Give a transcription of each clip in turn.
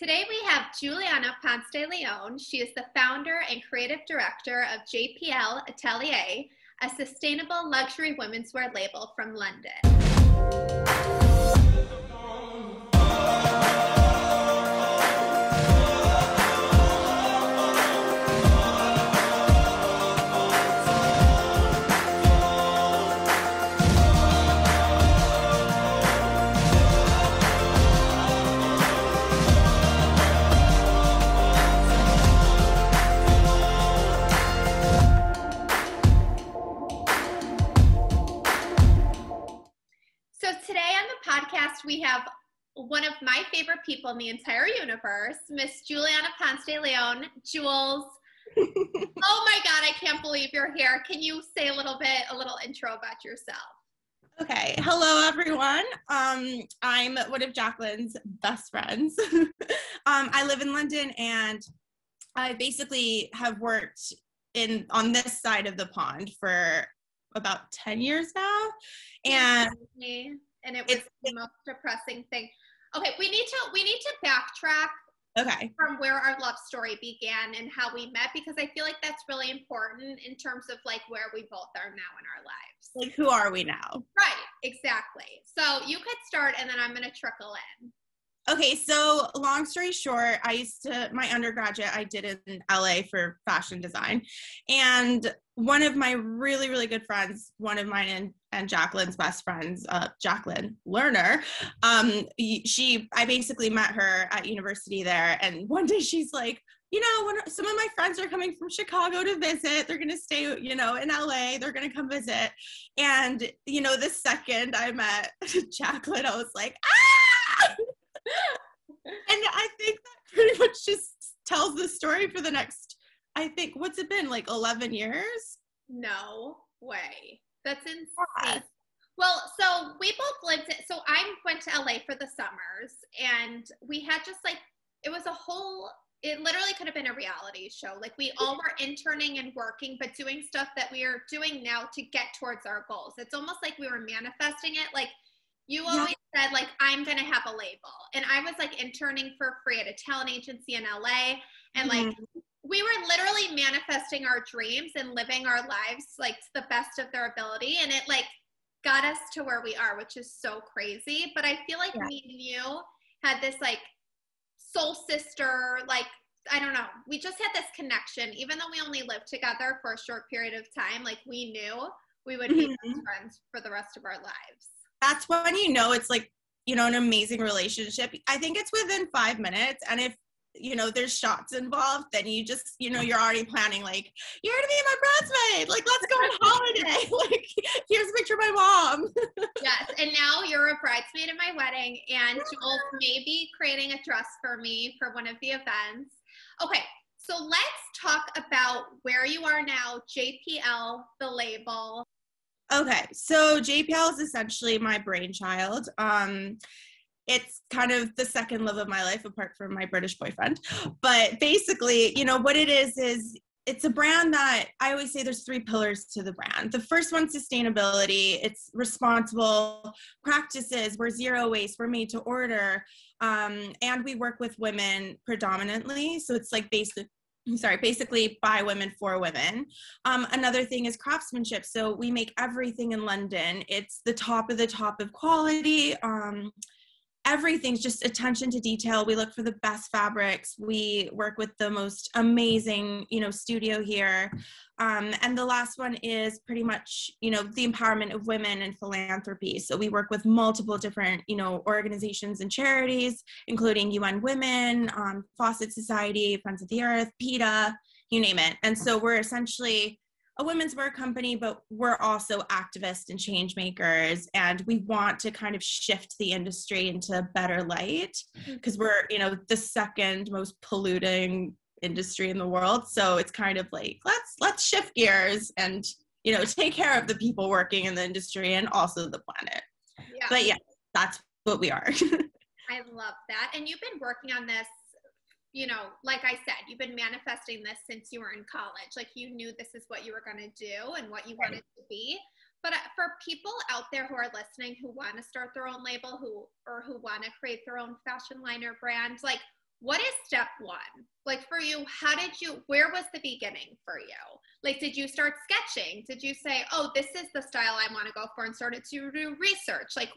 Today we have Juliana Ponce de Leon. She is the founder and creative director of JPL Atelier, a sustainable luxury women's wear label from London. Today on the podcast, we have one of my favorite people in the entire universe, Miss Juliana Ponce de Leon. Jules, oh my God, I can't believe you're here. Can you say a little bit, a little intro about yourself? Okay, hello everyone. Um, I'm one of Jacqueline's best friends. um, I live in London and I basically have worked in on this side of the pond for about 10 years now. And and it was It's- the most depressing thing. Okay, we need to we need to backtrack okay, from where our love story began and how we met because I feel like that's really important in terms of like where we both are now in our lives. like who are we now? Right, exactly. So you could start and then I'm gonna trickle in. Okay, so long story short, I used to my undergraduate I did in LA for fashion design. And one of my really, really good friends, one of mine and, and Jacqueline's best friends, uh, Jacqueline Lerner, um, she I basically met her at university there. And one day she's like, you know, when some of my friends are coming from Chicago to visit, they're gonna stay, you know, in LA, they're gonna come visit. And you know, the second I met Jacqueline, I was like, ah! and I think that pretty much just tells the story for the next, I think, what's it been, like 11 years? No way. That's insane. Yeah. Well, so we both lived. So I went to LA for the summers, and we had just like it was a whole. It literally could have been a reality show. Like we all were interning and working, but doing stuff that we are doing now to get towards our goals. It's almost like we were manifesting it. Like you Yeah. always said, like I'm gonna have a label, and I was like interning for free at a talent agency in LA, and like Mhm. we were literally manifesting our dreams and living our lives like to the best of their ability and it like got us to where we are which is so crazy but i feel like Yeah. me and you had this like soul sister like i don't know we just had this connection even though we only lived together for a short period of time like we knew we would be Mhm. friends for the rest of our lives That's when you know it's like, you know, an amazing relationship. I think it's within five minutes. And if, you know, there's shots involved, then you just, you know, you're already planning, like, you're gonna be my bridesmaid. Like, let's go on holiday. like, here's a picture of my mom. yes and now you're a bridesmaid at my wedding and jules may be creating a dress for me for one of the events okay so let's talk about where you are now jpl the label Okay, so JPL is essentially my brainchild. Um, it's kind of the second love of my life, apart from my British boyfriend. But basically, you know what it is is it's a brand that I always say there's three pillars to the brand. The first one, sustainability. It's responsible practices. We're zero waste. We're made to order, um, and we work with women predominantly. So it's like basic. Sorry, basically by women for women. Um, another thing is craftsmanship. So we make everything in London. It's the top of the top of quality. Um, everything's just attention to detail. We look for the best fabrics. We work with the most amazing, you know, studio here. Um, and the last one is pretty much, you know, the empowerment of women and philanthropy. So we work with multiple different, you know, organizations and charities, including UN Women, um, Fawcett Society, Friends of the Earth, PETA, you name it. And so we're essentially a women's wear company, but we're also activists and change makers. And we want to kind of shift the industry into a better light mm-hmm. because we're, you know, the second most polluting industry in the world. So it's kind of like, let's let's shift gears and you know take care of the people working in the industry and also the planet. yeah But yeah, that's what we are. i love that and you've been working on this you know like i said you've been manifesting this since you were in college like you knew this is what you were going to do and what you Right. wanted to be But uh, for people out there who are listening who want to start their own label, who or who want to create their own fashion line or brand, like what is step one? Like for you, how did you, where was the beginning for you? Like, did you start sketching? Did you say, oh, this is the style I want to go for and started to do research? Like,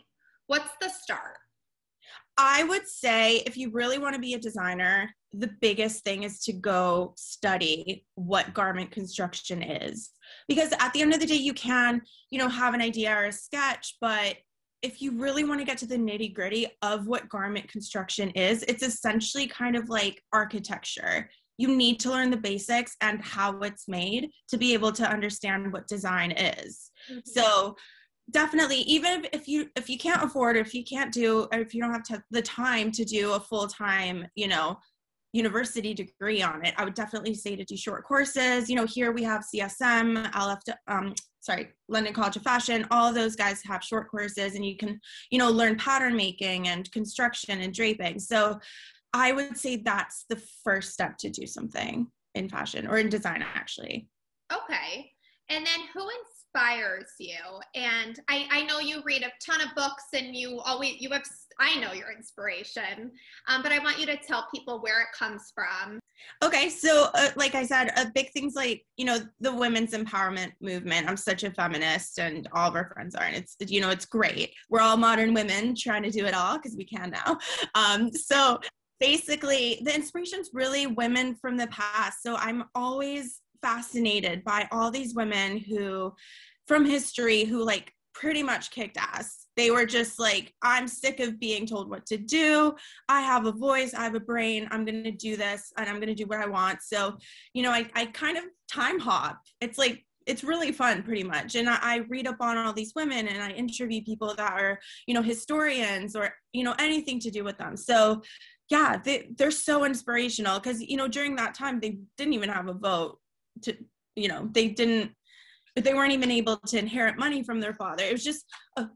what's the start? I would say if you really want to be a designer, the biggest thing is to go study what garment construction is. Because at the end of the day, you can, you know, have an idea or a sketch, but if you really want to get to the nitty gritty of what garment construction is, it's essentially kind of like architecture. You need to learn the basics and how it's made to be able to understand what design is. Mm-hmm. So definitely even if you if you can't afford or if you can't do or if you don't have to, the time to do a full-time you know university degree on it i would definitely say to do short courses. You know here we have csm lf um, sorry london college of fashion all of those guys have short courses and you can you know learn pattern making and construction and draping. So i would say that's the first step to do something in fashion or in design actually. Okay. And then who inspires you. And I, I know you read a ton of books and you always you have i know your inspiration um, but i want you to tell people where it comes from. Okay so uh, like i said uh, big things like you know the women's empowerment movement. I'm such a feminist and all of our friends are and it's you know it's great. We're all modern women trying to do it all because we can now. Um, so basically the inspiration's really women from the past. So i'm always fascinated by all these women who from history who like pretty much kicked ass. They were just like, I'm sick of being told what to do. I have a voice, I have a brain, I'm gonna do this and I'm gonna do what I want. So, you know, I, I kind of time hop. It's like it's really fun pretty much and I, I, read up on all these women and i interview people that are you know historians or you know anything to do with them so yeah they, they're so inspirational because you know during that time they didn't even have a vote to you know they didn't but they weren't even able to inherit money from their father. It was just a,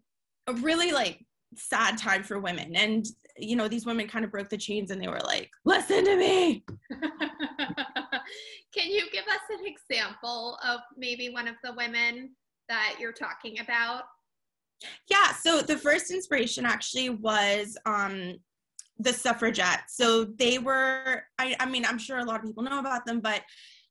a really like sad time for women. And you know these women kind of broke the chains and they were like listen to me. Can you give us an example of maybe one of the women that you're talking about? Yeah so the first inspiration actually was um the suffragettes. So they were I, I mean i'm sure a lot of people know about them but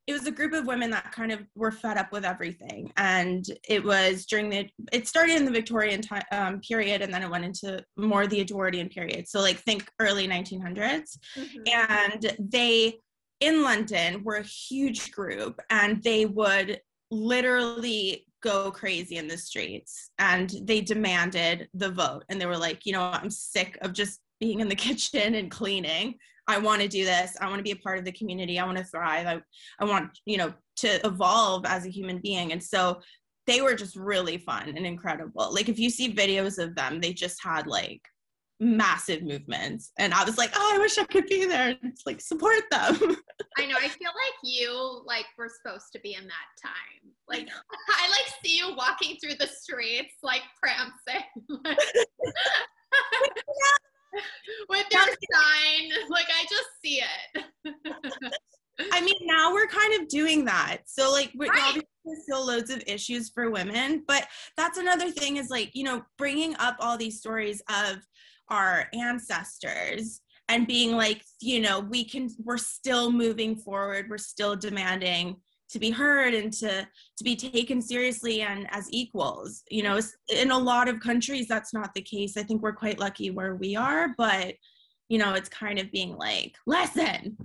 it was a group of women that kind of were fed up with everything. And it was during the it started in the victorian time um, period and then it went into more the edwardian period. So like think early 1900s mm-hmm. and they in london were a huge group and they would literally go crazy in the streets and they demanded the vote. And they were like you know i'm sick of just being in the kitchen and cleaning I want to do this. I want to be a part of the community. I want to thrive. I, I want, you know, to evolve as a human being. And so they were just really fun and incredible. Like if you see videos of them, they just had like massive movements. And I was like, oh, I wish I could be there and like support them. I know. I feel like you like were supposed to be in that time. Like I like see you walking through the streets like prancing. with your sign. Like I just see it. I mean, now we're kind of doing that. So like we're right. obviously still loads of issues for women, but that's another thing is like, you know, bringing up all these stories of our ancestors and being like, you know, we can we're still moving forward, we're still demanding to be heard and to to be taken seriously and as equals you know in a lot of countries that's not the case. I think we're quite lucky where we are but you know it's kind of being like listen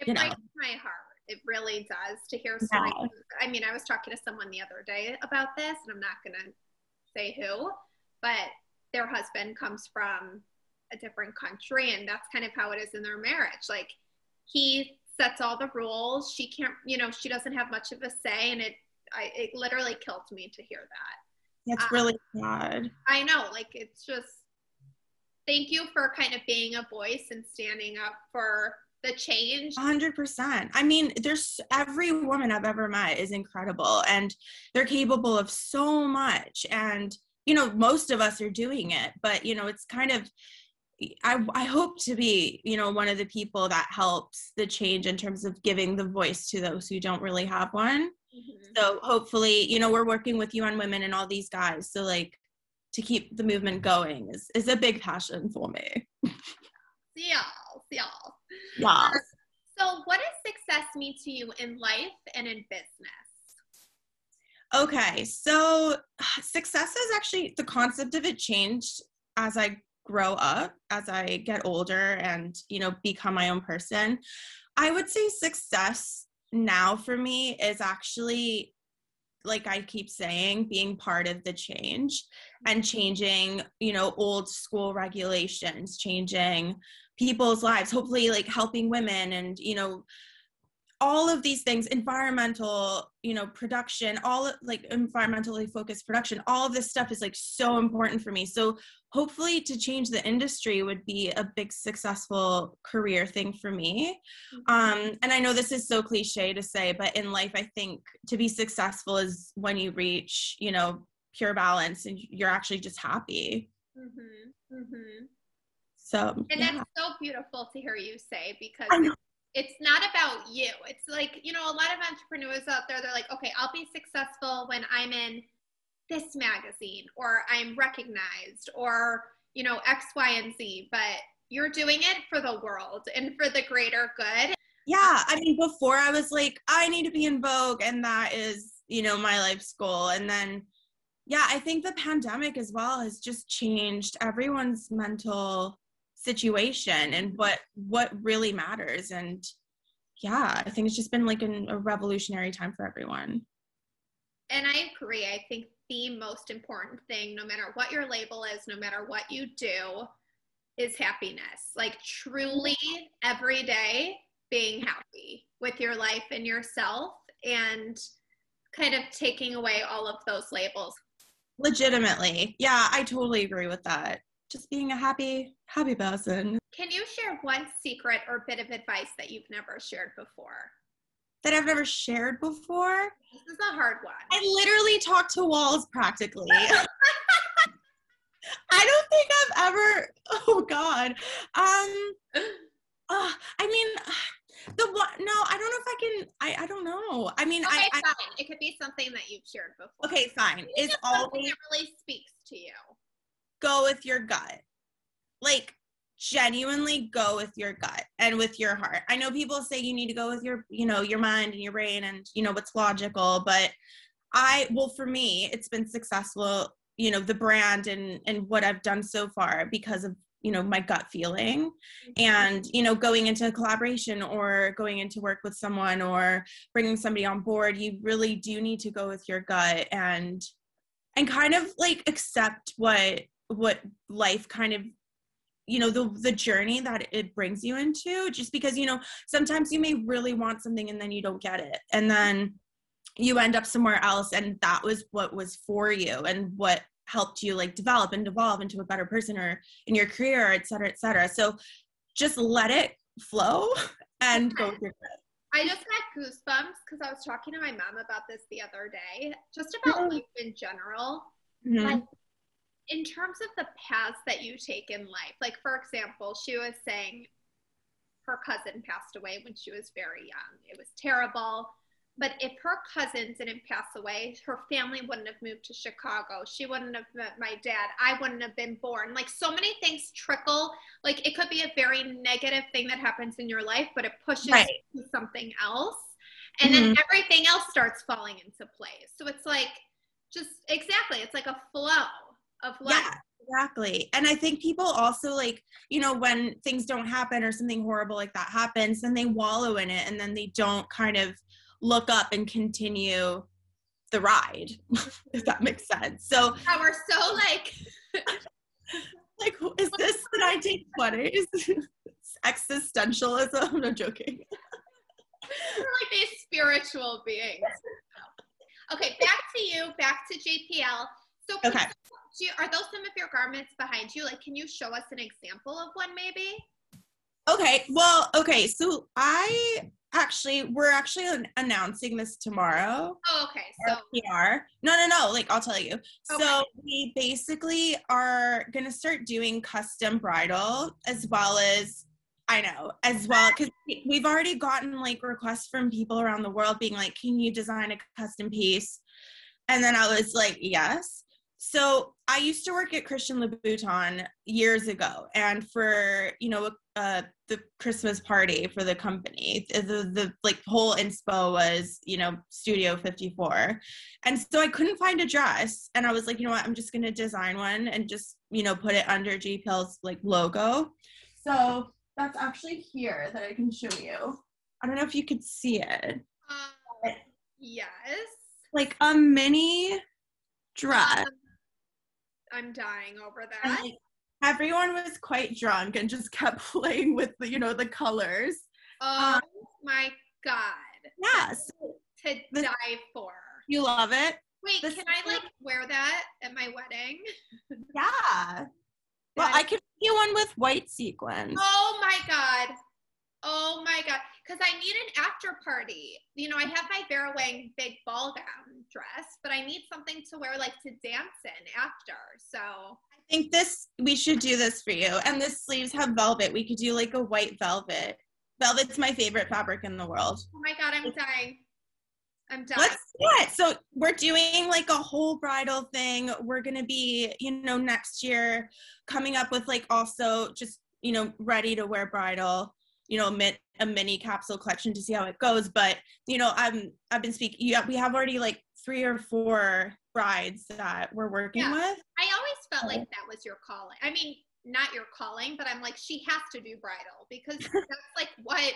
it breaks my heart. It really does to hear stories yeah. i mean i was talking to someone the other day about this and i'm not going to say who but their husband comes from a different country and that's kind of how it is in their marriage. Like he sets all the rules. She can't, you know, she doesn't have much of a say, and it, I, it literally killed me to hear that. That's um, really sad. I know, like it's just. Thank you for kind of being a voice and standing up for the change 100% i mean there's every woman i've ever met is incredible and they're capable of so much and you know most of us are doing it but you know it's kind of I, I hope to be, you know, one of the people that helps the change in terms of giving the voice to those who don't really have one. Mm-hmm. So hopefully, you know, we're working with UN Women and all these guys. So like to keep the movement going is, is a big passion for me. yeah, yeah. Yes. So, what does success mean to you in life and in business? Okay, so success is actually the concept of it changed as I grow up, as I get older and, you know, become my own person. I would say success now for me is actually like I keep saying, being part of the change and changing, you know, old school regulations, changing people's lives, hopefully like helping women and, you know, all of these things environmental you know production all like environmentally focused production all of this stuff is like so important for me so hopefully to change the industry would be a big successful career thing for me mm-hmm. um and i know this is so cliche to say but in life i think to be successful is when you reach you know pure balance and you're actually just happy mm-hmm. Mm-hmm. so and yeah. that's so beautiful to hear you say because it's not about you. It's like, you know, a lot of entrepreneurs out there, they're like, okay, I'll be successful when I'm in this magazine or I'm recognized or, you know, X, Y, and Z. But you're doing it for the world and for the greater good. Yeah. I mean, before I was like, I need to be in Vogue and that is, you know, my life's goal. And then, yeah, I think the pandemic as well has just changed everyone's mental situation and what what really matters. And yeah i think it's just been like an, a revolutionary time for everyone. And i agree. I think the most important thing no matter what your label is no matter what you do is happiness. Like truly every day being happy with your life and yourself and kind of taking away all of those labels. Legitimately. Yeah i totally agree with that just being a happy, happy person. Can you share one secret or bit of advice that you've never shared before? That I've never shared before? This is a hard one. I literally talk to walls practically. I don't think I've ever, oh God. Um, uh, I mean, the one, no, I don't know if I can, I, I don't know. I mean, okay, I, fine. it could be something that you've shared before. Okay, fine. It's always, that really speaks to you go with your gut. Like genuinely go with your gut and with your heart. I know people say you need to go with your, you know, your mind and your brain and you know what's logical, but I well for me, it's been successful, you know, the brand and and what I've done so far because of you know my gut feeling and you know going into a collaboration or going into work with someone or bringing somebody on board you really do need to go with your gut and and kind of like accept what what life kind of you know the the journey that it brings you into just because you know sometimes you may really want something and then you don't get it and then you end up somewhere else and that was what was for you and what helped you like develop and evolve into a better person or in your career et cetera et cetera so just let it flow and go through it I just had goosebumps because I was talking to my mom about this the other day, just about mm-hmm. life in general. Mm-hmm. Like in terms of the paths that you take in life, like for example, she was saying her cousin passed away when she was very young. It was terrible. But if her cousin didn't pass away, her family wouldn't have moved to Chicago. She wouldn't have met my dad. I wouldn't have been born. Like so many things trickle. Like it could be a very negative thing that happens in your life, but it pushes right. to something else. And mm-hmm. then everything else starts falling into place. So it's like just exactly, it's like a flow of life. Yeah, exactly. And I think people also like, you know, when things don't happen or something horrible like that happens, then they wallow in it and then they don't kind of look up and continue the ride, if that makes sense. So yeah, we're so like like is this the 1920s? Existentialism? No joking. We're like these spiritual beings. Okay, back to you, back to JPL. So okay you, are those some of your garments behind you? Like, can you show us an example of one maybe? Okay. Well, okay. So I actually, we're actually announcing this tomorrow. Oh, okay. So PR. No, no, no. Like, I'll tell you. Okay. So we basically are going to start doing custom bridal as well as I know, as well, because we've already gotten like requests from people around the world being like, can you design a custom piece? And then I was like, yes. So I used to work at Christian Louboutin years ago, and for you know uh, the Christmas party for the company, the, the like whole inspo was you know Studio 54, and so I couldn't find a dress, and I was like, you know what, I'm just gonna design one and just you know put it under JPL's like logo. So that's actually here that I can show you. I don't know if you could see it. Um, yes. Like a mini dress. Um, I'm dying over that. Like, everyone was quite drunk and just kept playing with the, you know, the colors. Oh um, my god. Yes. Yeah, to this, die for. You love it? Wait, this, can I like wear that at my wedding? Yeah. Well, I could you one with white sequins. Oh my god. Oh my god. Because I need an after party. You know, I have my Vera Wang big ball gown dress, but I need something to wear like to dance in after. So I think this we should do this for you. And the sleeves have velvet. We could do like a white velvet. Velvet's my favorite fabric in the world. Oh my god, I'm dying. I'm done. Let's do it. So we're doing like a whole bridal thing. We're gonna be, you know, next year coming up with like also just, you know, ready to wear bridal you know a mini capsule collection to see how it goes but you know i'm i've been speaking yeah we have already like three or four brides that we're working yeah. with i always felt like that was your calling i mean not your calling but i'm like she has to do bridal because that's like what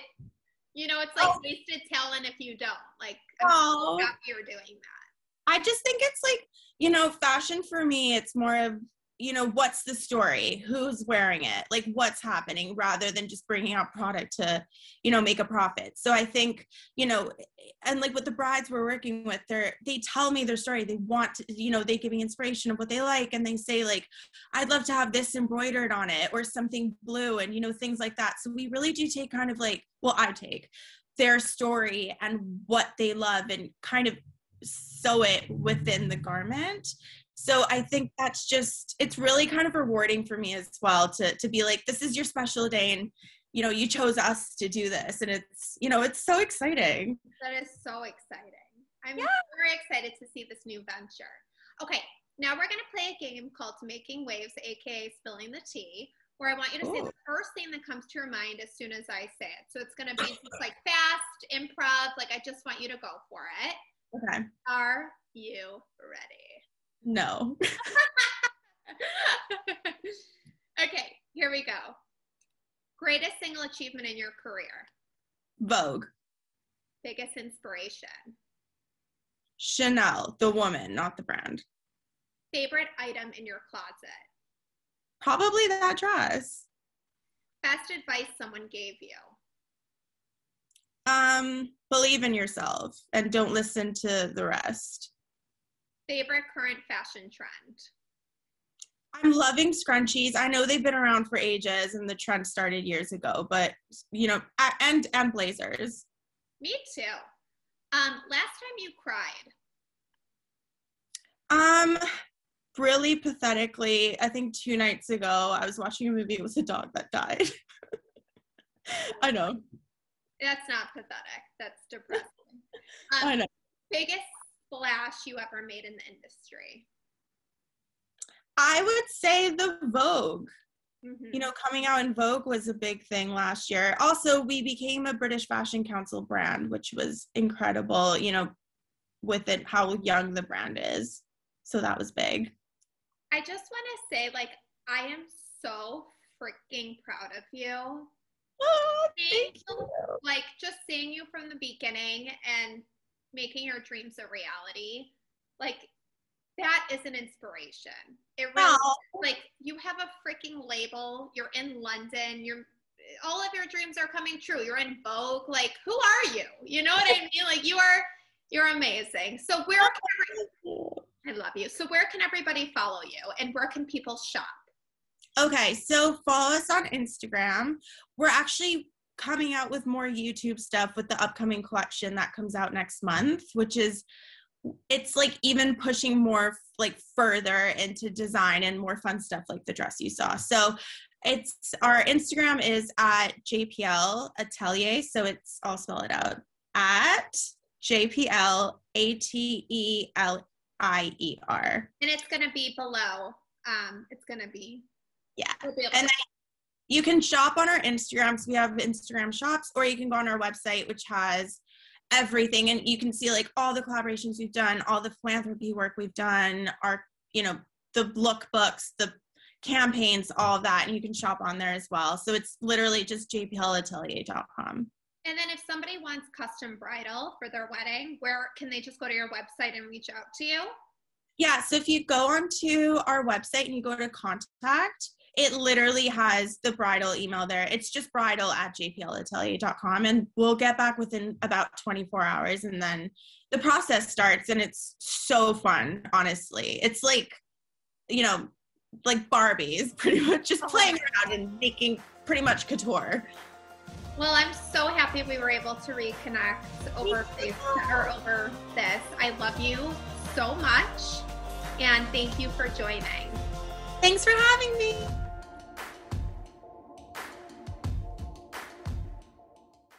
you know it's like oh. wasted talent if you don't like i'm oh. you're doing that i just think it's like you know fashion for me it's more of you know what's the story? Who's wearing it? Like what's happening? Rather than just bringing out product to you know make a profit. So i think you know and like with the brides we're working with they're they tell me their story. They want to you know they give me inspiration of what they like and they say like i'd love to have this embroidered on it or something blue and you know things like that. So we really do take kind of like well i take their story and what they love and kind of sew it within the garment so i think that's just it's really kind of rewarding for me as well to to be like this is your special day and you know you chose us to do this. And it's you know it's so exciting. That is so exciting. I'm yeah. very excited to see this new venture. Okay now we're going to play a game called making waves aka spilling the tea where i want you to Ooh. say the first thing that comes to your mind as soon as i say it. So it's going to be just like fast improv like i just want you to go for it. Okay. Are you ready no. okay, here we go. Greatest single achievement in your career? Vogue. Biggest inspiration? Chanel, the woman, not the brand. Favorite item in your closet? Probably that dress. Best advice someone gave you? Um, believe in yourself and don't listen to the rest favorite current fashion trend? I'm loving scrunchies. I know they've been around for ages and the trend started years ago, but you know, and and blazers. Me too. Um, last time you cried? Um, really pathetically, I think two nights ago, I was watching a movie with a dog that died. I know. That's not pathetic. That's depressing. Um, I know. Biggest splash you ever made in the industry? I would say the Vogue. Mm-hmm. You know, coming out in Vogue was a big thing last year. Also, we became a British Fashion Council brand, which was incredible, you know, with it how young the brand is. So that was big. I just want to say, like, I am so freaking proud of you. Oh, thank you. Like, just seeing you from the beginning and making your dreams a reality like that is an inspiration. It really like you have a freaking label you're in london you're all of your dreams are coming true you're in vogue like who are you? You know what i mean? Like you are you're amazing. So where can i love you. So where can everybody follow you and where can people shop? Okay so follow us on instagram. We're actually coming out with more YouTube stuff with the upcoming collection that comes out next month, which is it's like even pushing more like further into design and more fun stuff like the dress you saw. So it's our Instagram is at JPL Atelier. So it's I'll spell it out at JPL A T E L I E R. And it's going to be below. Um, it's going to be. Yeah. We'll And to- You can shop on our Instagrams. We have Instagram shops, or you can go on our website, which has everything, and you can see like all the collaborations we've done, all the philanthropy work we've done, our you know the lookbooks, the campaigns, all of that, and you can shop on there as well. So it's literally just jplatelier.com. and then if somebody wants custom bridal for their wedding, where can they just go to your website and reach out to you? Yeah, so if you go onto our website and you go to contact, it literally has the bridal email there. It's just bridal at jplatelier.com and we'll get back within about 24 hours and then the process starts and it's so fun, honestly. It's like, you know, like Barbies, pretty much just oh. playing around and making pretty much couture. Well, I'm so happy we were able to reconnect over face or over this. I love you so much, and thank you for joining. Thanks for having me.